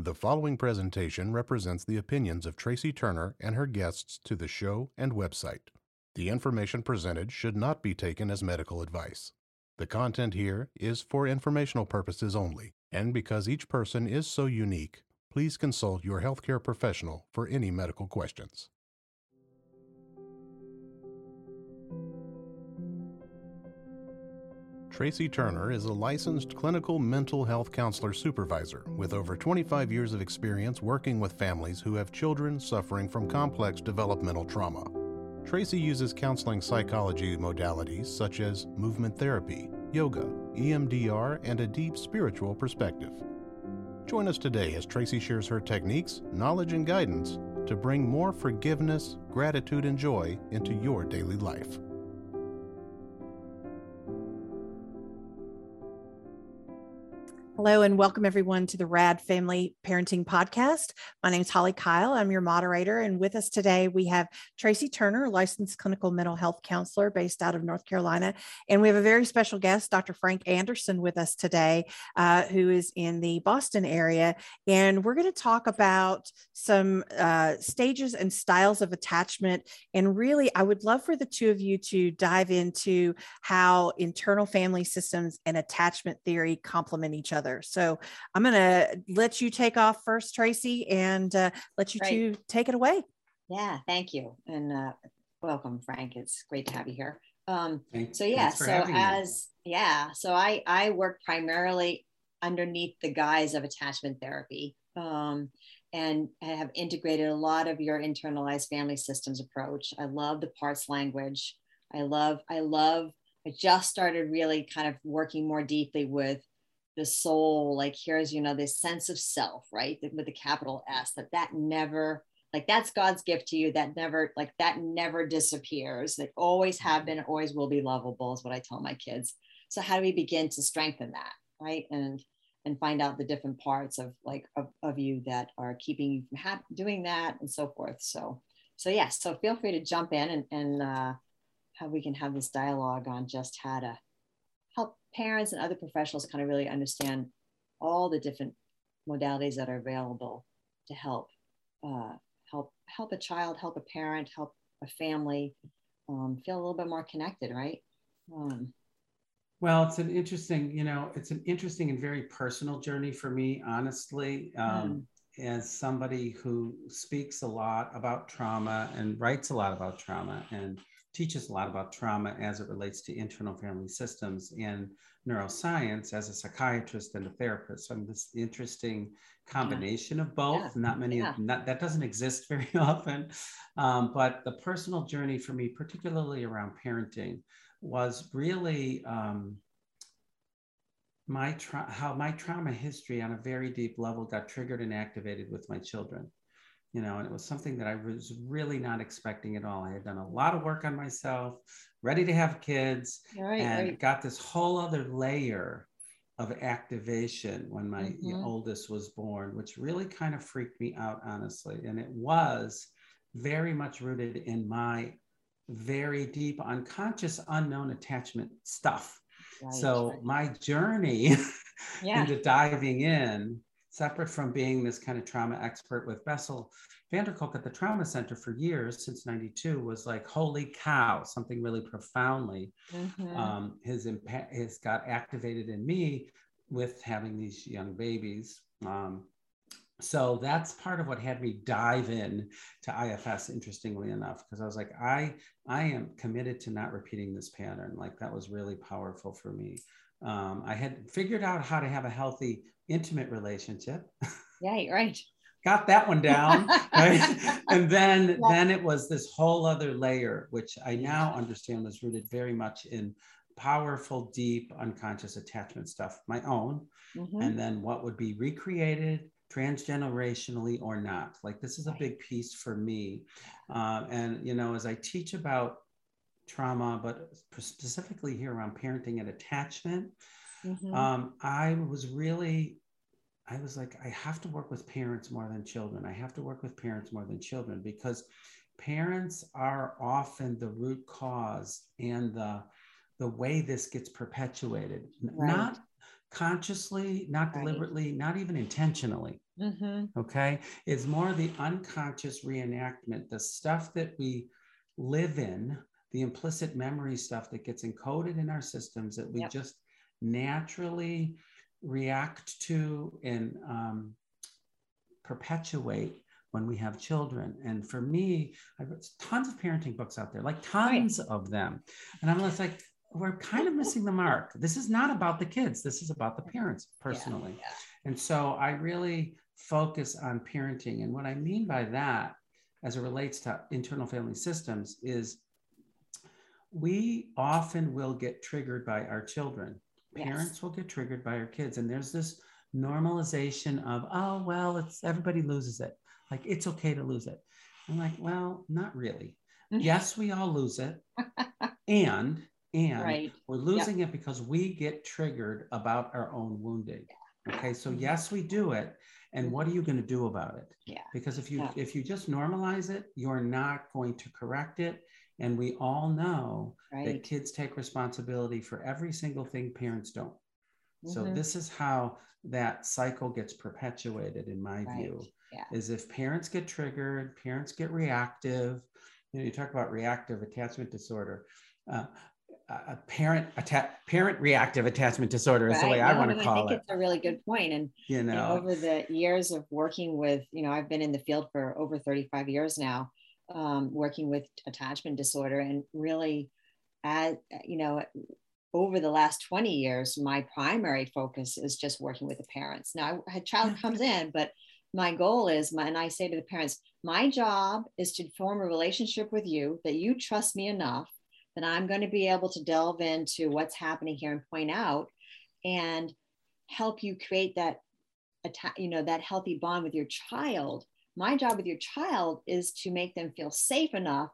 The following presentation represents the opinions of Tracy Turner and her guests to the show and website. The information presented should not be taken as medical advice. The content here is for informational purposes only, and because each person is so unique, please consult your healthcare professional for any medical questions. Tracy Turner is a licensed clinical mental health counselor supervisor with over 25 years of experience working with families who have children suffering from complex developmental trauma. Tracy uses counseling psychology modalities such as movement therapy, yoga, EMDR, and a deep spiritual perspective. Join us today as Tracy shares her techniques, knowledge, and guidance to bring more forgiveness, gratitude, and joy into your daily life. Hello and welcome everyone to the Rad Family Parenting Podcast. My name is Holly Kyle. I'm your moderator. And with us today, we have Tracy Turner, licensed clinical mental health counselor based out of North Carolina. And we have a very special guest, Dr. Frank Anderson, with us today, uh, who is in the Boston area. And we're going to talk about some uh, stages and styles of attachment. And really, I would love for the two of you to dive into how internal family systems and attachment theory complement each other together. So I'm going to let you take off first, Tracy, and uh, let you right. two take it away. Yeah, thank you. And uh, welcome, Frank. It's great to have you here. Um, so yeah, so as me. yeah, so I I work primarily underneath the guise of attachment therapy. Um, and have integrated a lot of your internalized family systems approach. I love the parts language. I love, I love, I just started really kind of working more deeply with the soul like here's you know this sense of self right? With the capital s that that never like that's god's gift to you that never like that never disappears that always have been always will be lovable is what i tell my kids. So how do we begin to strengthen that right? And and find out the different parts of like of, of you that are keeping you from ha- doing that and so forth. So so yes so feel free to jump in and and uh how we can have this dialogue on just how to parents and other professionals kind of really understand all the different modalities that are available to help uh, help help a child, help a parent, help a family um, feel a little bit more connected, right? Um, well, it's an interesting, you know, it's an interesting and very personal journey for me, honestly. Um, mm. As somebody who speaks a lot about trauma and writes a lot about trauma and teaches a lot about trauma as it relates to internal family systems and neuroscience as a psychiatrist and a therapist. So I'm this interesting combination yeah. of both. Yeah. Not many, yeah. not, that doesn't exist very often. Um, but the personal journey for me, particularly around parenting, was really um, my tra- how my trauma history on a very deep level got triggered and activated with my children you know, and it was something that I was really not expecting at all. I had done a lot of work on myself, ready to have kids, right, and right. got this whole other layer of activation when my mm-hmm. oldest was born, which really kind of freaked me out, honestly. And it was very much rooted in my very deep, unconscious, unknown attachment stuff. Right, so my journey yeah. into diving in separate from being this kind of trauma expert with Bessel van der Kolk at the Trauma Center for years, since 92, was like, holy cow, something really profoundly mm-hmm. um, has, impa- has got activated in me with having these young babies. Um, so that's part of what had me dive in to IFS, interestingly enough, because I was like, I, I am committed to not repeating this pattern. Like that was really powerful for me. Um, I had figured out how to have a healthy intimate relationship. Yeah, right. Got that one down. right? And then yeah. then it was this whole other layer, which I now understand was rooted very much in powerful, deep, unconscious attachment stuff, my own, mm-hmm. and then what would be recreated transgenerationally or not. Like this is a big piece for me. Uh, and you know, as I teach about trauma, but specifically here around parenting and attachment, mm-hmm. um, I was really I was like, I have to work with parents more than children. I have to work with parents more than children because parents are often the root cause and the the way this gets perpetuated. Right. Not consciously, not deliberately, not even intentionally. Mm-hmm. Okay. It's more the unconscious reenactment, the stuff that we live in, the implicit memory stuff that gets encoded in our systems that we yep. just naturally react to and um, perpetuate when we have children. And for me, I've read tons of parenting books out there, like tons right. of them. And I'm just like, we're kind of missing the mark. This is not about the kids. This is about the parents personally. Yeah, yeah. And so I really focus on parenting. And what I mean by that, as it relates to internal family systems, is we often will get triggered by our children. Parents yes. will get triggered by our kids. And there's this normalization of, oh, well, it's everybody loses it. Like it's okay to lose it. I'm like, well, not really. yes, we all lose it. and and right. we're losing yep. it because we get triggered about our own wounding. Okay. So mm-hmm. yes, we do it. And what are you going to do about it? Yeah. Because if you yeah. if you just normalize it, you're not going to correct it. And we all know right. that kids take responsibility for every single thing parents don't. Mm-hmm. So this is how that cycle gets perpetuated in my right. view yeah. is if parents get triggered, parents get reactive. You know, you talk about reactive attachment disorder. Uh, a parent atta- parent reactive attachment disorder is right. the way no, I want to call it. I think it. it's a really good point. And you know, you know, over the years of working with, you know, I've been in the field for over 35 years now, um, working with attachment disorder, and really, as you know, over the last 20 years, my primary focus is just working with the parents. Now, a child comes in, but my goal is my, and I say to the parents, my job is to form a relationship with you that you trust me enough that I'm going to be able to delve into what's happening here and point out and help you create that you know that healthy bond with your child my job with your child is to make them feel safe enough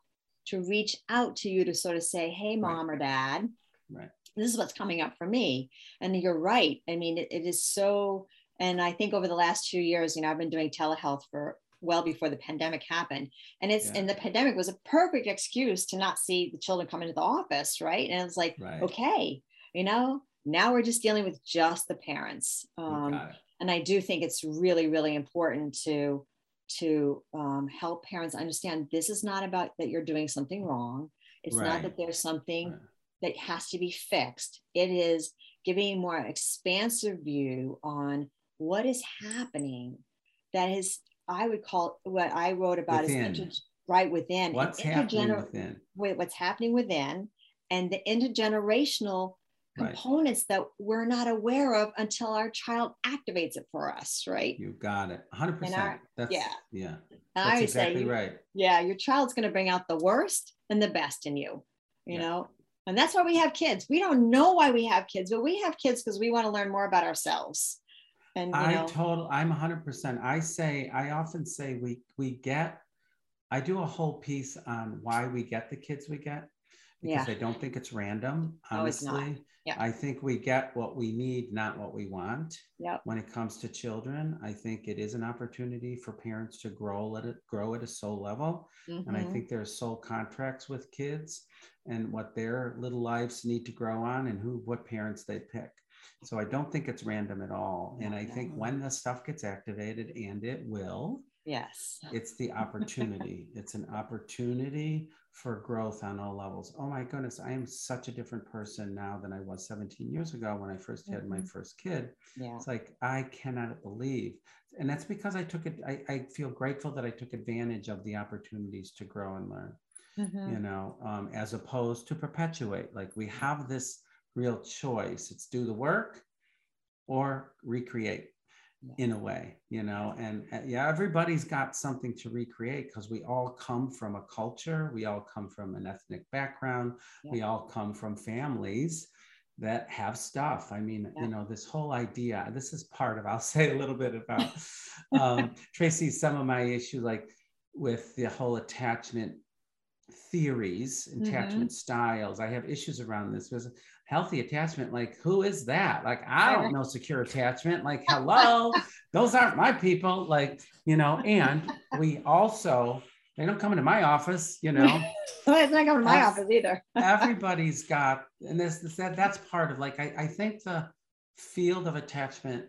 to reach out to you to sort of say hey mom right. or dad right this is what's coming up for me and you're right i mean it, it is so and I think over the last two years, you know, I've been doing telehealth for well before the pandemic happened. And it's yeah. and the pandemic was a perfect excuse to not see the children come into the office, right? And it's like, right. okay, you know, now we're just dealing with just the parents. Um, and I do think it's really, really important to to um, help parents understand this is not about that you're doing something wrong. It's right. not that there's something right. that has to be fixed. It is giving a more expansive view on what is happening that is i would call what i wrote about within. is inter, right within what's happening within what's happening within and the intergenerational components right. that we're not aware of until our child activates it for us right? You got it. 100% our, that's yeah. yeah. That's exactly say, right. yeah your child's going to bring out the worst and the best in you you yeah. know? And that's why we have kids. We don't know why we have kids but we have kids because we want to learn more about ourselves. And I know, total I'm 100%. I say I often say we we get I do a whole piece on why we get the kids we get because yeah. I don't think it's random. Honestly, no, yeah. I think we get what we need, not what we want. Yep. When it comes to children, I think it is an opportunity for parents to grow at it, grow at a soul level, mm-hmm. and I mm-hmm. think there's soul contracts with kids and what their little lives need to grow on, and who what parents they pick. So I don't think it's random at all. And I think when the stuff gets activated, and it will, yes, it's the opportunity. it's an opportunity for growth on all levels. Oh my goodness, I am such a different person now than I was 17 years ago when I 1st had my mm-hmm. first kid. Yeah. It's like I cannot believe. And that's because I took it, I, I feel grateful that I took advantage of the opportunities to grow and learn. Mm-hmm. You know, um, as opposed to perpetuate. Like we have this real choice. It's do the work or recreate in a way, you know. And uh, yeah, everybody's got something to recreate because we all come from a culture, we all come from an ethnic background, yeah. we all come from families that have stuff. I mean, yeah. you know, this whole idea, this is part of, I'll say a little bit about um, Tracy, some of my issue, like with the whole attachment theories, attachment mm-hmm. styles. I have issues around this because healthy attachment like who is that like i don't know secure attachment like hello those aren't my people like you know and we also they don't come into my office you know well, it's not coming to my office either everybody's got and this, this that that's part of like I, I think the field of attachment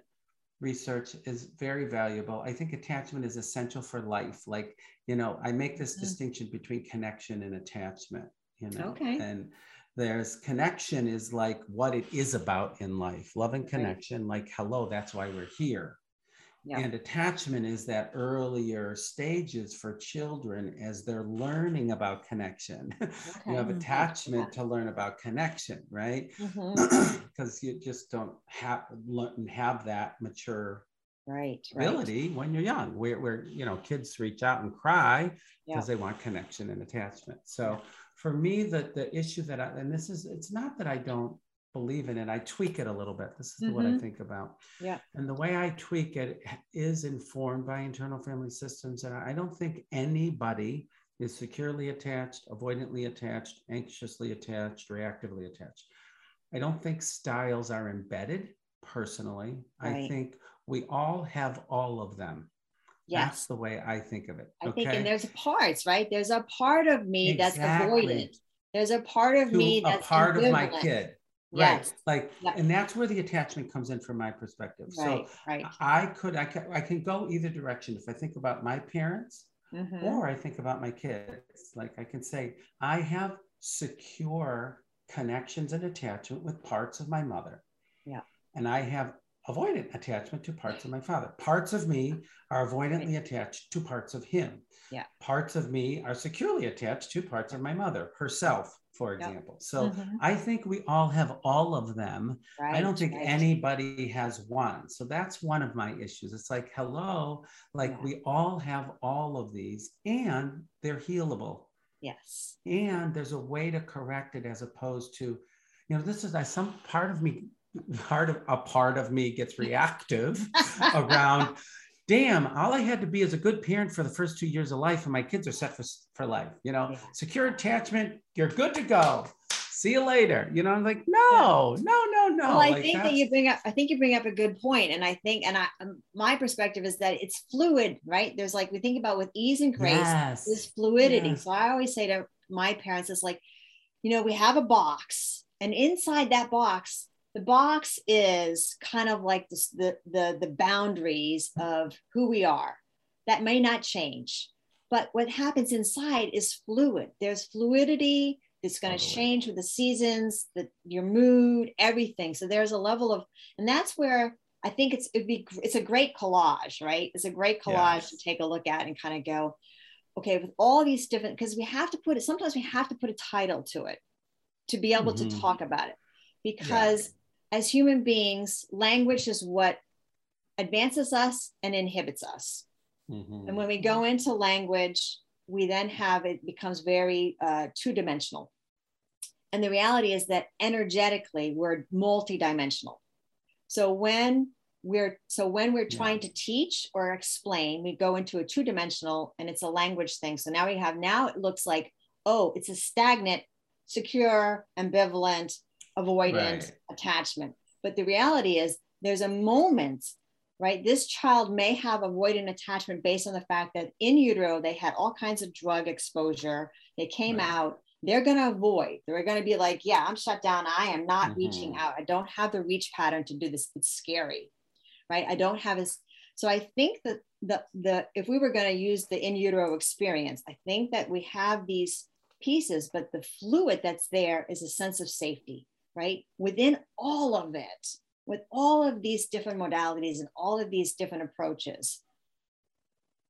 research is very valuable. I think attachment is essential for life. Like, you know, I make this mm-hmm. distinction between connection and attachment, you know. Okay. And there's connection is like what it is about in life. Love and connection, right. like hello, that's why we're here. Yeah. And attachment is that earlier stages for children as they're learning about connection. Okay. you have attachment to learn about connection, right? Because mm-hmm. you just don't have have that mature right, ability right. when you're young. Where where you know kids reach out and cry because yeah. they want connection and attachment. So. For me, the the issue that I and this is it's not that I don't believe in it. I tweak it a little bit. This is mm-hmm. what I mm-hmm. think about. Yeah. And the way I tweak it is informed by internal family systems. And I don't think anybody is securely attached, avoidantly attached, anxiously attached, reactively attached. I don't think styles are embedded personally. Right. I think we all have all of them. Yes. That's the way I think of it. I okay? think, and there's parts, right? There's a part of me exactly. that's avoidant. There's a part of to me that's a part ambivalent. of my kid Yes. Right. Like, yep. and that's where the attachment comes in from my perspective. Right, so right. I could, I can, I can go either direction. If I think about my parents mm-hmm. or I think about my kids, like I can say, I have secure connections and attachment with parts of my mother. Yeah. And I have avoidant attachment to parts of my father. Parts of me are avoidantly attached to parts of him. Yeah. Parts of me are securely attached to parts of my mother herself for example. Yep. So mm-hmm. I think we all have all of them. Right, I don't think right. anybody has one. So that's one of my issues. It's like, hello, like yeah. we all have all of these and they're healable. Yes. And there's a way to correct it as opposed to, you know, this is I, some part of me, part of a part of me gets reactive around damn, all I had to be is a good parent for the first two years of life, and my kids are set for, for life. You know, yeah. secure attachment, you're good to go. See you later. You know, I'm like, no, no, no, no. Well, I like think that you bring up, I think you bring up a good point, and I think, and I, um, my perspective is that it's fluid, right? There's like we think about with ease and grace, yes. this fluidity. Yes. So I always say to my parents, it's like, you know, we have a box, and inside that box, the box is kind of like this, the, the, the boundaries of who we are. That may not change, but what happens inside is fluid. There's fluidity that's going to change with the seasons, the, your mood, everything. So there's a level of, and that's where I think it's it'd be it's a great collage, right? It's a great collage yes. to take a look at and kind of go, okay, with all these different because we have to put it. Sometimes we have to put a title to it to be able mm-hmm. to talk about it because as human beings, language is what advances us and inhibits us. Mm-hmm. And when we go into language, we then have it becomes very uh, two dimensional. And the reality is that energetically, we're multidimensional. So when we're so when we're trying yeah. to teach or explain, we go into a two dimensional and it's a language thing. So now we have now it looks like oh, it's a stagnant, secure, ambivalent, avoidant right. attachment. But the reality is there's a moment, right? This child may have avoidant attachment based on the fact that in utero, they had all kinds of drug exposure. They came right. out, they're going to avoid. They're going to be like, yeah, I'm shut down. I am not mm-hmm. reaching out. I don't have the reach pattern to do this. It's scary, right? I don't have this. So I think that the, the if we were going to use the in utero experience, I think that we have these pieces, but the fluid that's there is a sense of safety right? Within all of it, with all of these different modalities and all of these different approaches,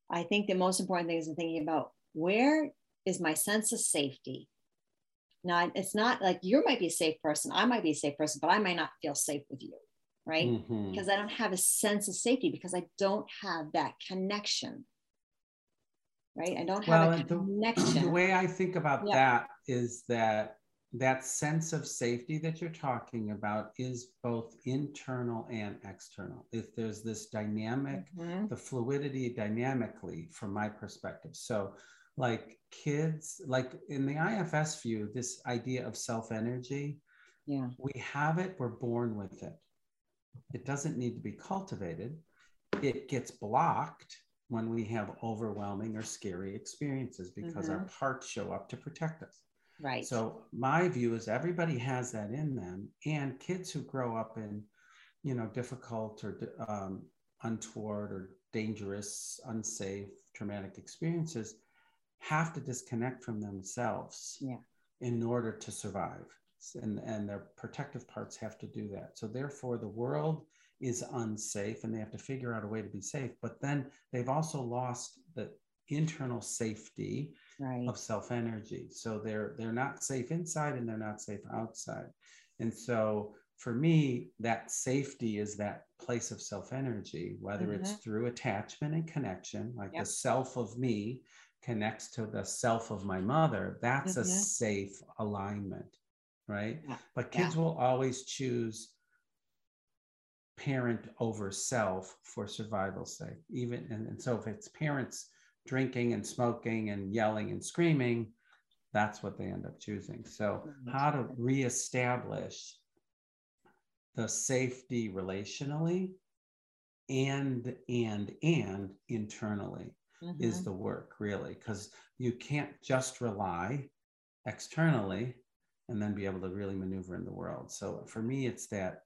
I think the most important thing is thinking about where is my sense of safety? Now, it's not like you might be a safe person, I might be a safe person, but I might not feel safe with you, right? Mm-hmm. Because I don't have a sense of safety because I don't have that connection. Right. I don't have well, a connection. The, the way I think about yeah. that is that that sense of safety that you're talking about is both internal and external. If there's this dynamic, mm-hmm. the fluidity dynamically from my perspective. So, like kids, like in the IFS view, this idea of self energy, yeah, we have it, we're born with it. It doesn't need to be cultivated, it gets blocked when we have overwhelming or scary experiences because mm-hmm. our parts show up to protect us. Right. So my view is everybody has that in them, and kids who grow up in you know, difficult or um, untoward or dangerous, unsafe, traumatic experiences have to disconnect from themselves yeah. in order to survive. And, and their protective parts have to do that. So, therefore, the world is unsafe and they have to figure out a way to be safe. But then they've also lost the internal safety right. of self energy. So, they're, they're not safe inside and they're not safe outside. And so, for me, that safety is that place of self energy, whether mm-hmm. it's through attachment and connection, like yep. the self of me connects to the self of my mother, that's mm-hmm. a safe alignment, right? Yeah. But kids yeah. will always choose parent over self for survival's sake. Even and, and so if it's parents drinking and smoking and yelling and screaming, that's what they end up choosing. So mm-hmm. how to reestablish the safety relationally and and and internally mm-hmm. is the work really because you can't just rely externally and then be able to really maneuver in the world so for me it's that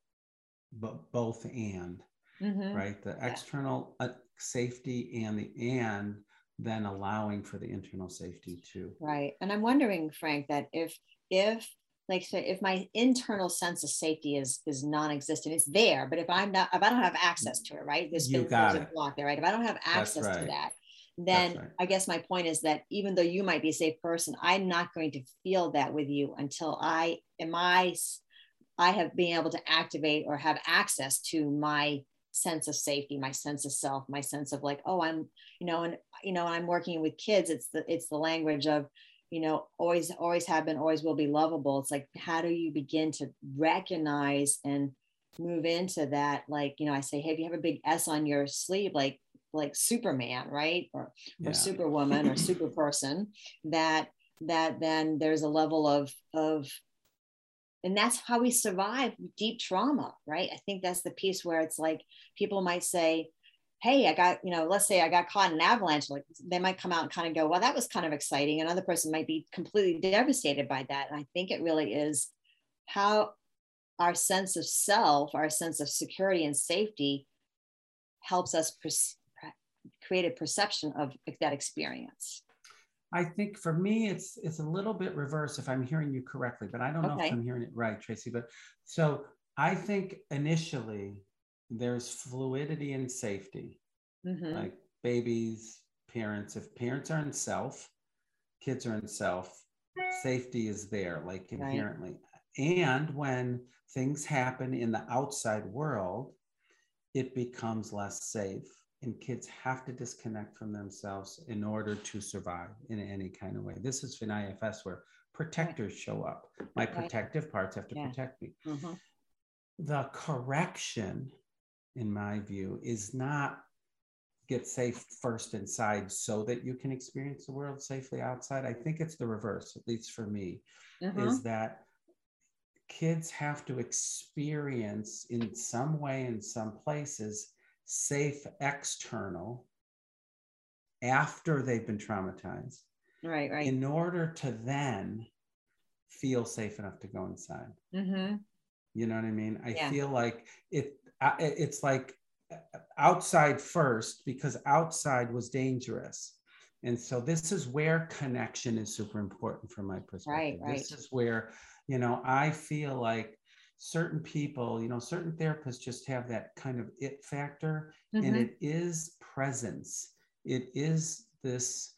but both and mm-hmm. right the yeah. external uh, safety and the and then allowing for the internal safety too right and i'm wondering frank that if if like so if my internal sense of safety is is non-existent it's there but if i'm not if i don't have access to it right there's, you got there's a block there right if i don't have access right. to that then right. I guess my point is that even though you might be a safe person, I'm not going to feel that with you until I am I I have been able to activate or have access to my sense of safety, my sense of self, my sense of like, oh, I'm, you know, and you know, I'm working with kids. It's the it's the language of, you know, always, always have been, always will be lovable. It's like, how do you begin to recognize and move into that? Like, you know, I say, hey, if you have a big S on your sleeve, like like Superman, right? Or, yeah. or Superwoman or Superperson, that that then there's a level of of and that's how we survive deep trauma, right? I think that's the piece where it's like people might say, Hey, I got, you know, let's say I got caught in an avalanche. Like they might come out and kind of go, Well, that was kind of exciting. Another person might be completely devastated by that. And I think it really is how our sense of self, our sense of security and safety helps us create a perception of that experience? I think for me, it's it's a little bit reverse if I'm hearing you correctly, but I don't know if I'm hearing it right, Tracy. But so I think initially there's fluidity and safety, mm-hmm. like babies, parents. If parents are in self, kids are in self, safety is there, like inherently. Right. And when things happen in the outside world, it becomes less safe and kids have to disconnect from themselves in order to survive in any kind of way. This is in IFS where protectors show up. My protective parts have to yeah. protect me. Mm-hmm. The correction, in my view, is not get safe first inside so that you can experience the world safely outside. I think it's the reverse, at least for me, mm-hmm. is that kids have to experience in some way, in some places, safe external after they've been traumatized. Right, right. In order to then feel safe enough to go inside. Mm-hmm. You know what I mean? I yeah. feel like it. It's like outside first because outside was dangerous. And so this is where connection is super important from my perspective. Right, right. This is where, you know, I feel like certain people, you know, certain therapists just have that kind of it factor, mm-hmm. and it is presence. It is this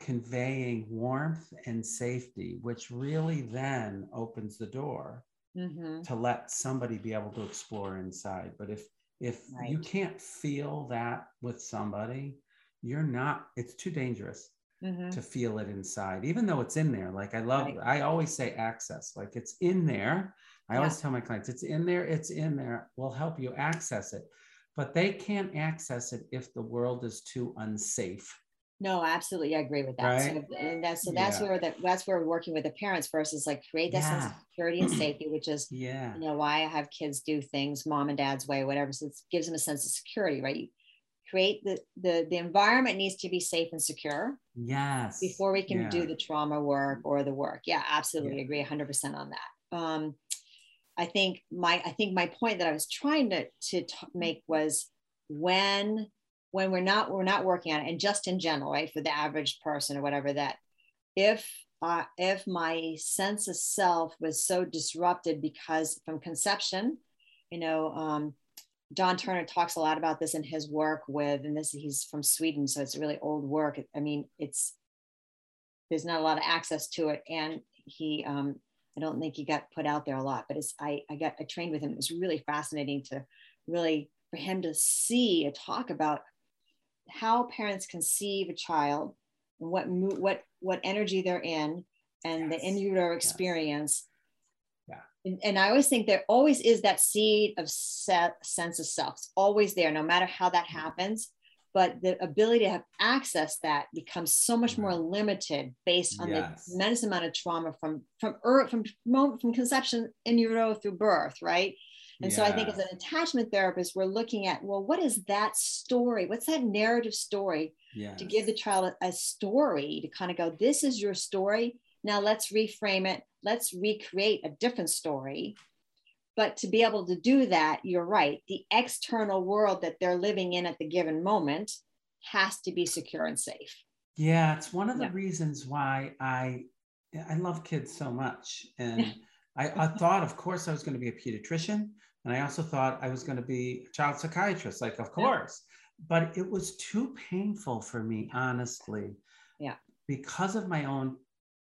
conveying warmth and safety, which really then opens the door mm-hmm. to let somebody be able to explore inside. But if if right. you can't feel that with somebody, you're not, it's too dangerous. Mm-hmm. to feel it inside, even though it's in there. Like I love, right. I always say access, like it's in there, I yeah. always tell my clients, it's in there, it's in there. We'll help you access it. But they can't access it if the world is too unsafe. No, absolutely, I agree with that. Right? So, and that's so that's yeah. where that that's where we're working with the parents versus like create that yeah. sense of security and safety, which is yeah, you know, why I have kids do things mom and dad's way, whatever. So it gives them a sense of security, right? You create the the the environment needs to be safe and secure. Yes. Before we can yeah. do the trauma work or the work. Yeah, absolutely agree 100% on that. Um, I think my I think my point that I was trying to to t- make was when when we're not we're not working on it, and just in general, right, for the average person or whatever, that if uh, if my sense of self was so disrupted because from conception, you know, um, Don Turner talks a lot about this in his work with, and this he's from Sweden, so it's really old work. I mean, it's there's not a lot of access to it, and he, um, I don't think he got put out there a lot. But it's I I got I trained with him. It was really fascinating to really for him to see and talk about how parents conceive a child and what what what energy they're in and yes. the in utero experience and, and I always think there always is that seed of set, sense of self. It's always there, no matter how that mm-hmm. happens. But the ability to have access that becomes so much mm-hmm. more limited based on yes. the tremendous amount of trauma from from from from, from conception in utero through birth, right? And yeah. so I think as an attachment therapist, we're looking at, well, what is that story? What's that narrative story yes. to give the child a, a, story to kind of go, this is your story. Now let's reframe it let's recreate a different story. But to be able to do that, you're right. The external world that they're living in at the given moment has to be secure and safe. Yeah, it's one of the yeah. reasons why I I love kids so much. And I, I thought, of course, I was going to be a pediatrician. And I also thought I was going to be a child psychiatrist, like, of course. Yeah. But it was too painful for me, honestly. Yeah. Because of my own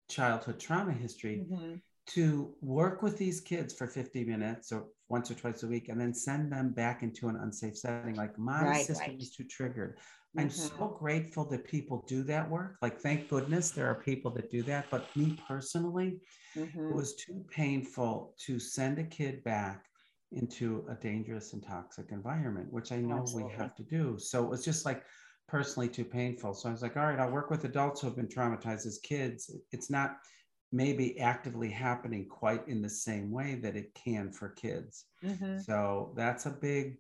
childhood trauma history mm-hmm. to work with these kids for 50 minutes or once or twice a week and then send them back into an unsafe setting like my right, system right. is too triggered mm-hmm. i'm so grateful that people do that work like thank goodness there are people that do that but me personally mm-hmm. it was too painful to send a kid back into a dangerous and toxic environment which i know Absolutely. we have to do so it was just like personally too painful. So I was like, all right, I'll work with adults who have been traumatized as kids. It's not maybe actively happening quite in the same way that it can for kids. Mm-hmm. So that's a big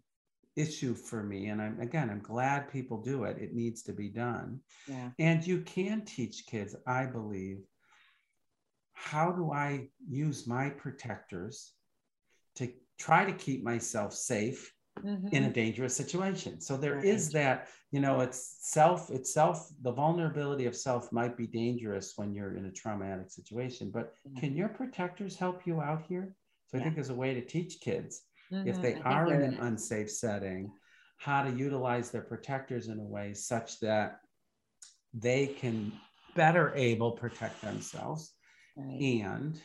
issue for me. And I'm again, I'm glad people do it. It needs to be done. Yeah. And you can teach kids, I believe, how do I use my protectors to try to keep myself safe mm-hmm. in a dangerous situation. So there right. is that, you know, it's self itself, the vulnerability of self might be dangerous when you're in a traumatic situation, but mm-hmm. can your protectors help you out here? So yeah. I think there's a way to teach kids mm-hmm. if they are in an unsafe setting, how to utilize their protectors in a way such that they can better able protect themselves right. and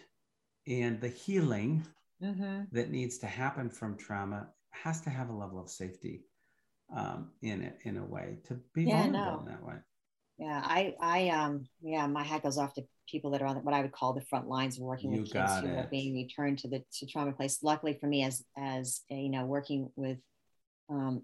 and the healing mm-hmm. that needs to happen from trauma has to have a level of safety um, in it in a way to be yeah, vulnerable no. in that way. Yeah, I, I, um, yeah, my hat goes off to people that are on what I would call the front lines of working you with kids who are being returned to the to trauma place. Luckily for me, as as you know, working with, um,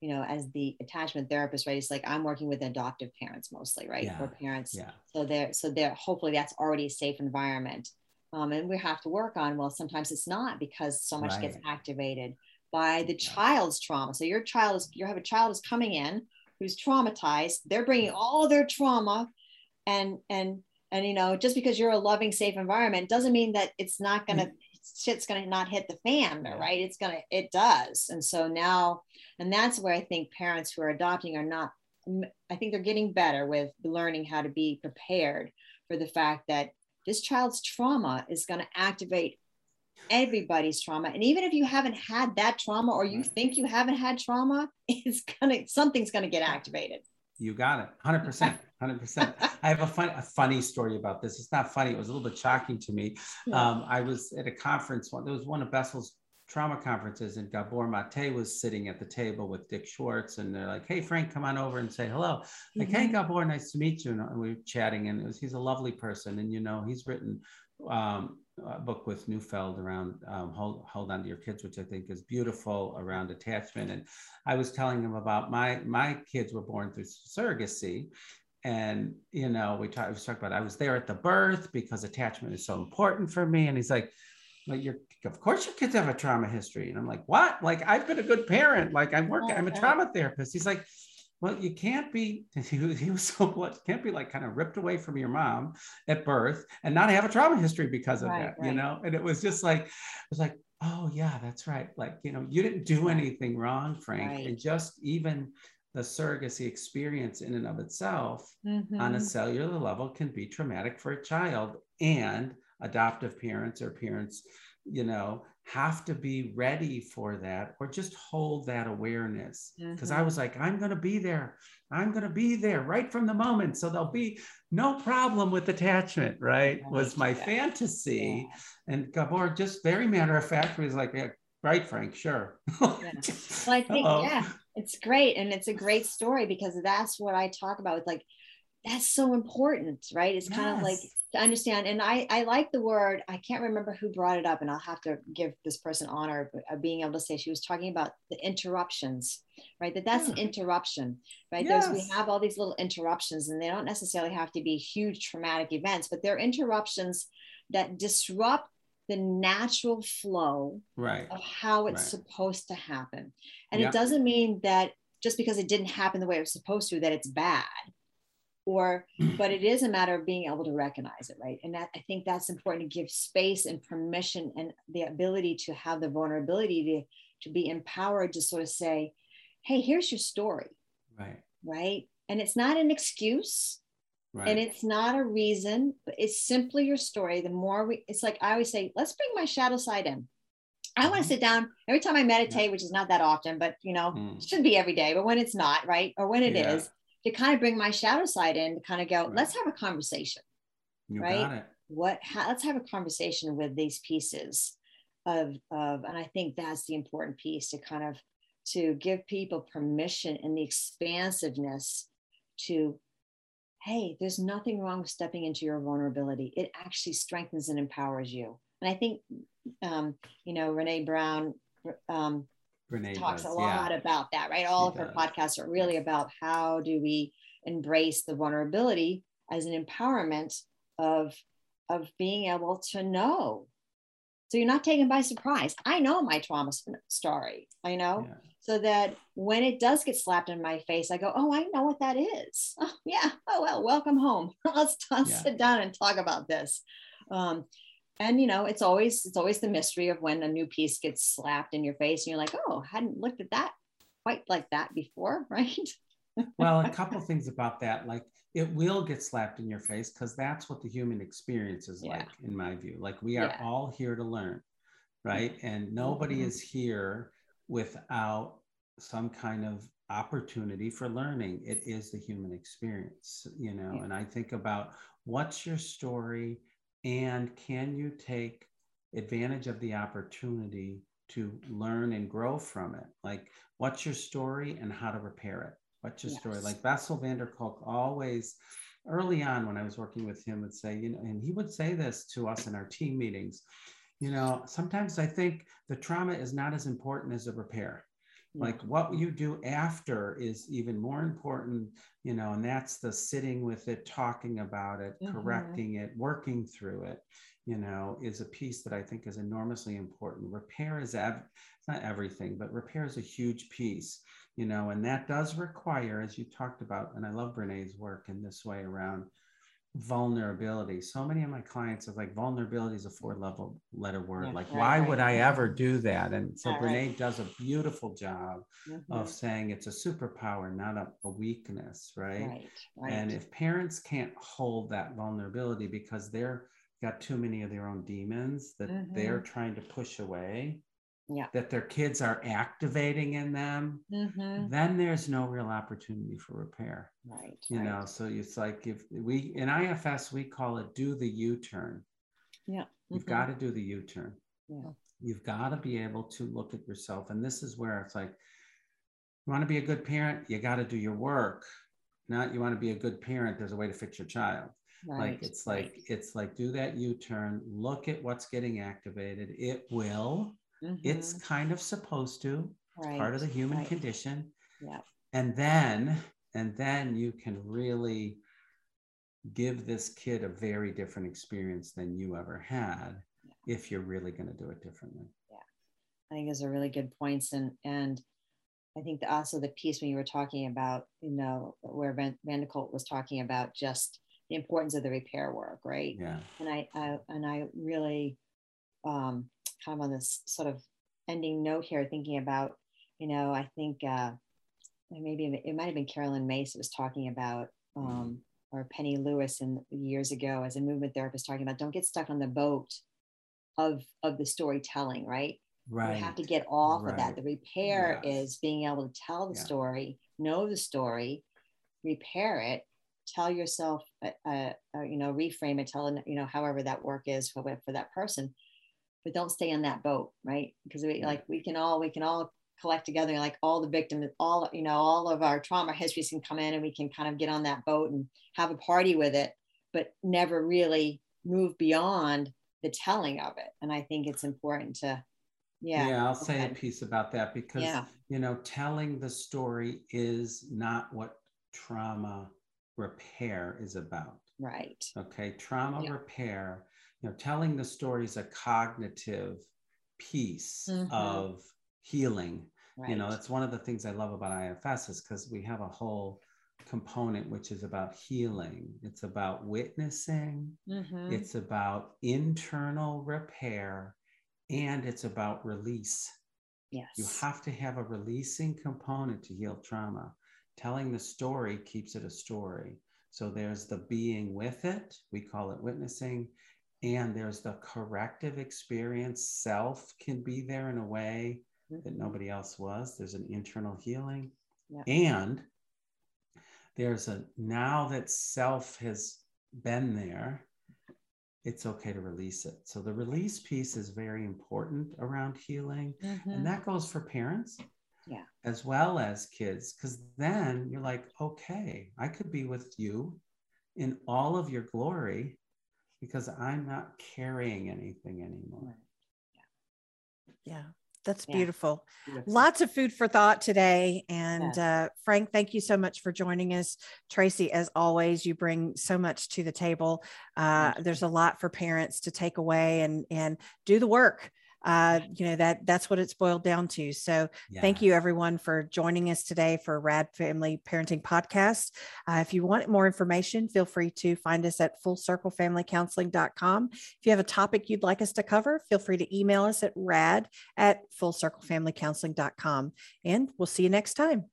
you know, as the attachment therapist, right? It's like I'm working with adoptive parents mostly, right? Yeah. For parents, yeah. So they're so they're hopefully that's already a safe environment. Um, and we have to work on well sometimes it's not because so much right. gets activated by the child's trauma. So your child is you have a child is coming in who's traumatized. They're bringing all their trauma, and and and you know just because you're a loving, safe environment doesn't mean that it's not gonna mm-hmm. shit's gonna not hit the fan, right? It's gonna it does. And so now, and that's where I think parents who are adopting are not. I think they're getting better with learning how to be prepared for the fact that this child's trauma is going to activate everybody's trauma. And even if you haven't had that trauma or you think you haven't had trauma it's gonna something's gonna get activated. You got it. 100% 100% i have a, fun, a funny story about this. It's not funny. It was a little bit shocking to me. Um, i was at a conference one there was one of bessel's trauma conferences and gabor mate was sitting at the table with dick schwartz and they're like hey frank come on over and say hello. Like mm-hmm. hey gabor nice to meet you. And we were chatting and was, he's a lovely person and you know he's written um, a book with Neufeld around um, hold, hold on to your kids, which I think is beautiful around attachment. And I was telling him about my my kids were born through surrogacy. And you know, we talked. Was talking about. I was there at the birth because attachment is so important for me. And he's like, "Well, you're of course your kids have a trauma history." And I'm like, "What? Like I've been a good parent. Like I'm working. I'm a trauma therapist." He's like, well, you can't be, he was, so blunt, can't be like kind of ripped away from your mom at birth and not have a trauma history because of right, that, right. you know? And it was just like, it was like, oh yeah that's right like you know you didn't do anything wrong frank right. and just even the surrogacy experience in and of itself mm-hmm. on a mm-hmm. cellular level can be traumatic for a child and adoptive parents or parents you know have to be ready for that or just hold that awareness because mm-hmm. i was like i'm going to be there i'm going to be there right from the moment so there'll be no problem with attachment right was my fantasy yeah. and gabor just very matter of fact was like yeah, right frank sure yeah. well i think Uh-oh. yeah it's great and it's a great story because that's what i talk about with like that's so important right it's yes. kind of like to understand and i i like the word i can't remember who brought it up and i'll have to give this person honor of being able to say she was talking about the interruptions right that that's yeah. an interruption right yes. There's, we have all these little interruptions and they don't necessarily have to be huge traumatic events but they're interruptions that disrupt the natural flow right. of how it's right. supposed to happen. And it doesn't mean that just because it didn't happen the way it was supposed to that it's bad. Or but it is a matter of being able to recognize it right? And that i think that's important to give space and permission and the ability to have the vulnerability to to be empowered to sort of say hey here's your story. Right. Right? And it's not an excuse right. and it's not a reason but it's simply your story the more we it's like i always say let's bring my shadow side in I want to mm-hmm. sit down every time I meditate, yeah. which is not that often, but you know, mm. should be every day. But when it's not, right, or when it yeah. is, to kind of bring my shadow side in to kind of go, right. let's have a conversation. You right? What let's have a conversation with these pieces of of, and I think that's the important piece to kind of to give people permission and the expansiveness to hey, there's nothing wrong with stepping into your vulnerability. It actually strengthens and empowers you. And I think, um, you know, Renee Brown um, Brene talks does, a lot yeah. about that, right? All she of her does. podcasts are really about how do we embrace the vulnerability as an empowerment of of being able to know. So you're not taken by surprise. I know my trauma story, I know, yeah. so that when it does get slapped in my face, I go, oh, I know what that is. Oh, yeah. Oh well, welcome home. let's, let's yeah. sit down and talk about this. Um, and you know it's always it's always the mystery of when a new piece gets slapped in your face and you're like oh hadn't looked at that quite like that before right well a couple things about that like it will get slapped in your face because that's what the human experience is yeah. like in my view like we are yeah. all here to learn right and nobody mm-hmm. is here without some kind of opportunity for learning it is the human experience you know yeah. and i think about what's your story and can you take advantage of the opportunity to learn and grow from it? Like, what's your story and how to repair it? What's your yes. story? Like Bessel van der Kolk always, early on when I was working with him, would say, you know, and he would say this to us in our team meetings. You know, sometimes I think the trauma is not as important as the repair like what you do after is even more important you know and that's the sitting with it talking about it mm-hmm. correcting it working through it you know is a piece that i think is enormously important repair is ev- it's not everything but repair is a huge piece you know and that does require as you talked about and i love brene's work in this way around vulnerability. So many of my clients are like, vulnerability is a four level letter word. Yeah, like, right, why right. would I ever do that? And so yeah, Brene right. does a beautiful job mm-hmm. of saying it's a superpower, not a, a weakness, right? And if parents can't hold that vulnerability because they're got too many of their own demons that mm-hmm. they're trying to push away, yeah. that their kids are activating in them, mm-hmm. then there's no real opportunity for repair. Right. You right. know, so it's like if we in IFS we call it do the U-turn. Yeah. Mm-hmm. You've got to do the U-turn. Yeah. You've got to be able to look at yourself. And this is where it's like, you want to be a good parent, you got to do your work. Not you want to be a good parent, there's a way to fix your child. Right. Like it's like right. it's like do that U-turn, look at what's getting activated. It will Mm-hmm. It's kind of supposed to, right. part of the human right. condition. Yeah. And then, and then you can really give this kid a very different experience than you ever had yeah. if you're really going to do it differently. Yeah. I think those are really good points. And, and, I think the, also the piece when you were talking about, you know, where Van, was talking about just the importance of the repair work, right? Yeah. And I, I and I really um, kind of on this sort of ending note here, thinking about, you know, I think uh, maybe it might have been Caroline Myss was talking about, um, or Penny Lewis in years ago as a movement therapist talking about, don't get stuck on the boat of of the storytelling, right? Right. You have to get off right. of that. The repair yes. is being able to tell the yeah. story, know the story, repair it, tell yourself, uh, uh, uh, you know, reframe it, tell, you know, however that work is for, for that person, but don't stay on that boat, right? Because we like, we can all, we can all collect together like all the victims, all, you know, all of our trauma histories can come in and we can kind of get on that boat and have a party with it, but never really move beyond the telling of it. And I think it's important to, yeah. Yeah, I'll say a piece about that because, yeah. you know, telling the story is not what trauma repair is about. Right. Okay. Trauma yeah. repair, you know, telling the story is a cognitive piece mm-hmm. of healing. Right. You know, that's one of the things I love about IFS is because we have a whole component which is about healing. It's about witnessing, mm-hmm. it's about internal repair, and it's about release. Yes. You have to have a releasing component to heal trauma. Telling the story keeps it a story. So there's the being with it, we call it witnessing, and there's the corrective experience. Self can be there in a way mm-hmm. that nobody else was. There's an internal healing. Yeah. And there's a now that self has been there, it's okay to release it. So the release piece is very important around healing. Mm-hmm. And that goes for parents yeah. as well as kids. Because then you're like, okay, I could be with you in all of your glory because I'm not carrying anything anymore. Yeah. That's yeah. beautiful. Lots of food for thought today. And uh, Frank, thank you so much for joining us. Tracy, as always, you bring so much to the table. Uh, there's a lot for parents to take away and, and do the work uh, you know that that's what it's boiled down to. So yeah. thank you everyone for joining us today for rad family parenting podcast. Uh, if you want more information feel free to find us at fullcirclefamilycounseling.com if you have a topic you'd like us to cover feel free to email us at rad at fullcirclefamilycounseling.com and we'll see you next time